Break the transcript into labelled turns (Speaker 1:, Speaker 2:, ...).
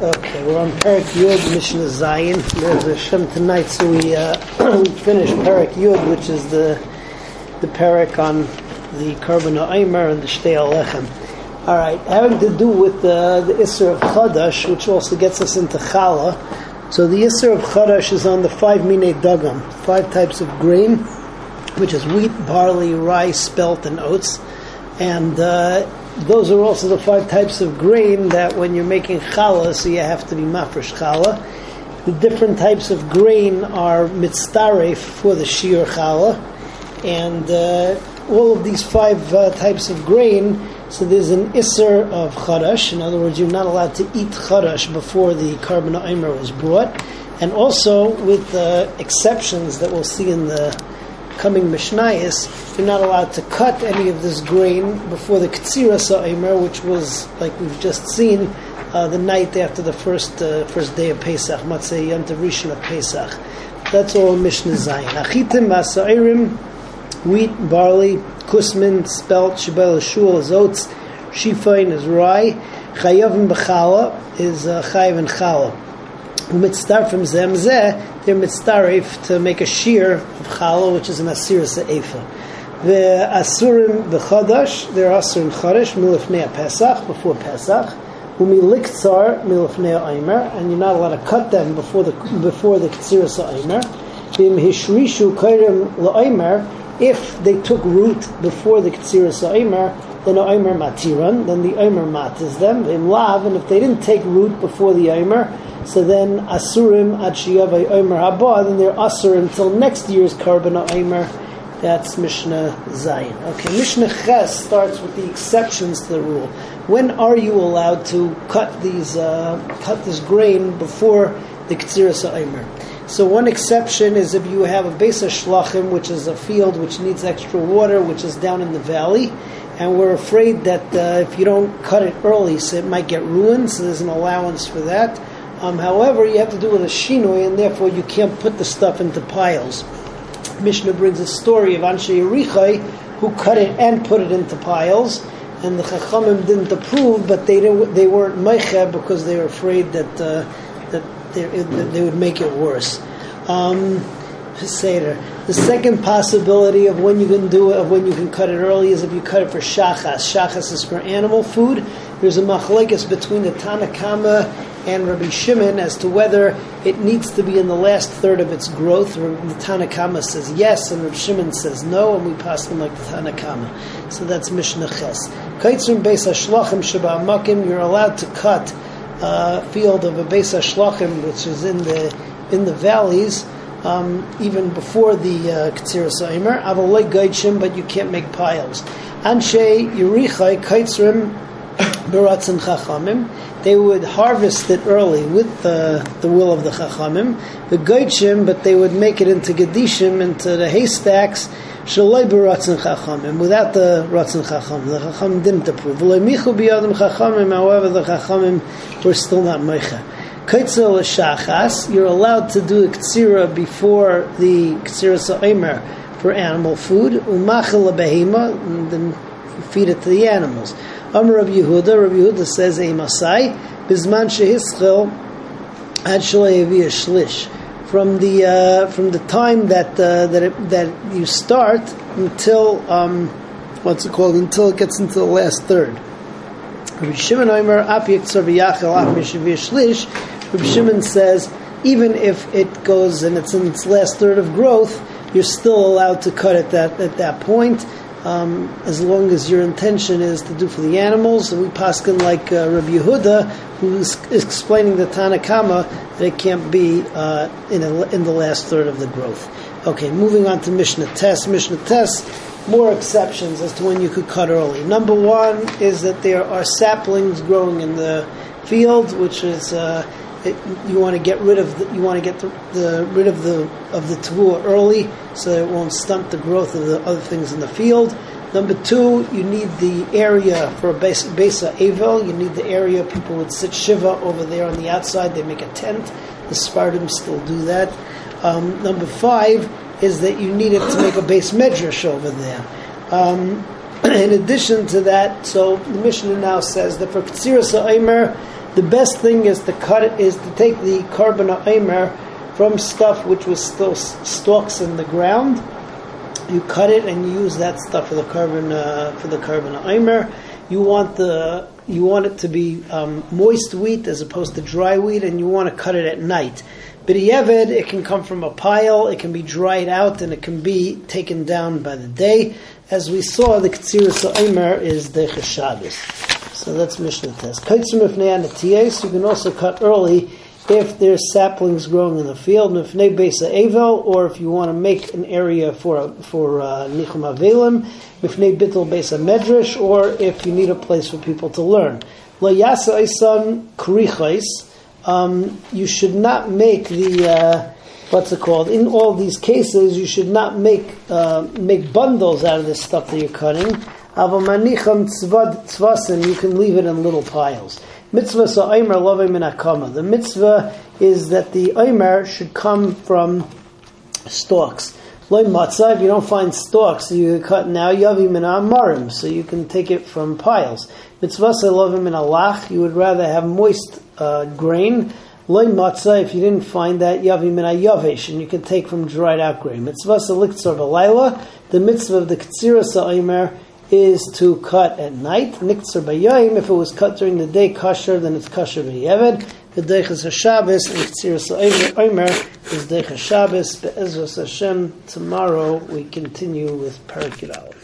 Speaker 1: Okay, we're on Parak Yud, Mishnah Zayin. There's a Shem tonight, so we uh, finished Parak Yud, which is the the Parak on the Karban Aimer and the Shtei Alechem. All right, having to do with uh, the Isser of Chadash, which also gets us into Chala. So the Isser of Chadash is on the five Mine Dagam, five types of grain, which is wheat, barley, rice, spelt, and oats. And uh, those are also the five types of grain that when you're making challah, so you have to be mafresh challah. The different types of grain are mitzaref for the shir challah, and uh, all of these five uh, types of grain. So there's an isser of chadash. In other words, you're not allowed to eat chadash before the karban aimer was brought, and also with uh, exceptions that we'll see in the coming Mishnayis, you're not allowed to cut any of this grain before the Ktsira Sa'imer, which was, like we've just seen, uh, the night after the first uh, first day of Pesach, Matzeh Yom Rishon of Pesach. That's all Mishnah Zayin. Achitim Masa'irim, wheat, barley, kusmin, spelt, shibel, shul is oats, shifain is rye, chayavim b'chala is uh, chayav and chala. Mitzvah from zem zeh, they're mitzdarif to make a shear of challah, which is an asir se'efa. The asurim b'chadash, they're asur in chadash, milifnei pesach, before pesach. Umi liktzar milifnei aimer, and you're not allowed to cut them before the before the ktsira sa'aimer. Bim hishrishu kairim la'aimer, if they took root before the ktsira sa'aimer, then the aimer matiran, then the aimer matis them. In lav, and if they didn't take root before the aimer, so then asurim ad shiyavay omer haba, then they're asur until next year's karban omer. That's Mishnah Zayin. Okay, Mishnah Ches starts with the exceptions to the rule. When are you allowed to cut these uh, cut this grain before the Ktsiras Omer? So one exception is if you have a base of shlachim, which is a field which needs extra water, which is down in the valley, and we're afraid that uh, if you don't cut it early, so it might get ruined. So there's an allowance for that. Um, however, you have to do it a shinoi, and therefore you can't put the stuff into piles. Mishnah brings a story of Anshe Yerichai who cut it and put it into piles, and the Chachamim didn't approve, but they didn't, they weren't meicheh because they were afraid that uh, that, they, that they would make it worse. Um, Seder. The second possibility of when you can do it, of when you can cut it early, is if you cut it for shachas. Shachas is for animal food. There's a machlekes between the Tanakama and Rabbi Shimon as to whether it needs to be in the last third of its growth. The Tanakama says yes, and Rabbi Shimon says no, and we pass them like the Tanakama. So that's Mishnah Ches. Kaitzrim Beis Hashlachim Sheba Makim, you're allowed to cut a uh, field of a Beis Hashlachim, which is in the in the valleys, um, even before the uh, Ketzir Saimer. Avaloi Gaitshim, but you can't make piles. Anshe Yerichai Kaitzrim Beratzin Chachamim they would harvest it early with the, the will of the Chachamim, the Goitshim, but they would make it into Gedishim, into the haystacks, Shalai Baratzin Chachamim, without the Ratzin Chachamim. The Chachamim didn't approve. Michu Biyadim Chachamim, however, the Chachamim were still not Meicha. Kaitzel Shachas, you're allowed to do a Ktsira before the Ktsira Sa'imer for animal food, Umachel Behema, and feed it to the animals. Amr Rabbi Yehuda, Rabbi Yehuda says a Masai, Bizman Shehischel Ad Shalayavi Shlish. From the uh, from the time that uh, that it, that you start until um, what's it called until it gets into the last third. Rabbi Shimon Omer Tzarviyachel Shlish. Rabbi Shimon says even if it goes and it's in its last third of growth, you're still allowed to cut it that at that point um, as long as your intention is to do for the animals. we paskin like uh, Rabbi Yehuda, who is explaining the Tanakama that it can't be uh, in, a, in the last third of the growth. Okay, moving on to Mishnah Tes. Mishnah Tes, more exceptions as to when you could cut early. Number one is that there are saplings growing in the field, which is uh, it, you want to get rid of the, you want to get the, the, rid of the of the tavua early so that it won't stunt the growth of the other things in the field. Number two, you need the area for a base, besa avel. You need the area people would sit shiva over there on the outside. They make a tent. The Spartans still do that. Um, number five is that you need it to make a base medrash over there. Um, in addition to that, so the Mishnah now says that for Ktsira Sa'imer, The best thing is to cut it is to take the karban aimer from stuff which was still stalks in the ground. You cut it and you use that stuff for the karban uh, for the karban aimer. You want the you want it to be um, moist wheat as opposed to dry wheat, and you want to cut it at night. B'di'evid, it can come from a pile, it can be dried out, and it can be taken down by the day. As we saw, the Katsirus Aimer is the Shabbos. So that's Mishnah Tes. You can also cut early if there's saplings growing in the field, mifnei besa evel, or if you want to make an area for for uh, nichum avelim, mifnei bittel besa medrash, or if you need a place for people to learn. La yasa isan kurichais, um, you should not make the uh, what's it called? In all these cases, you should not make uh, make bundles out of this stuff that you're cutting. You can leave it in little piles. Mitzvah sa'aymer lovim min akama. The mitzvah is that the aymer should come from stalks. Loy matzah, if you don't find stalks, you cut now yavi min amarim, so you can take it from piles. Mitzvah lovim min alach, you would rather have moist uh, grain. Loy matzah, if you didn't find that, yavi min yavesh, and you can take from dried out grain. Mitzvah liktzer v'layla, the mitzvah of the katsira sa'aymer is to cut at night. Niktzer bayayim, if it was cut during the day, kosher, then it's kosher b'yeved. The deichas Shabbos and Ktziras Omer is deichas Shabbos. Be'ezras Hashem, tomorrow we continue with Parakid.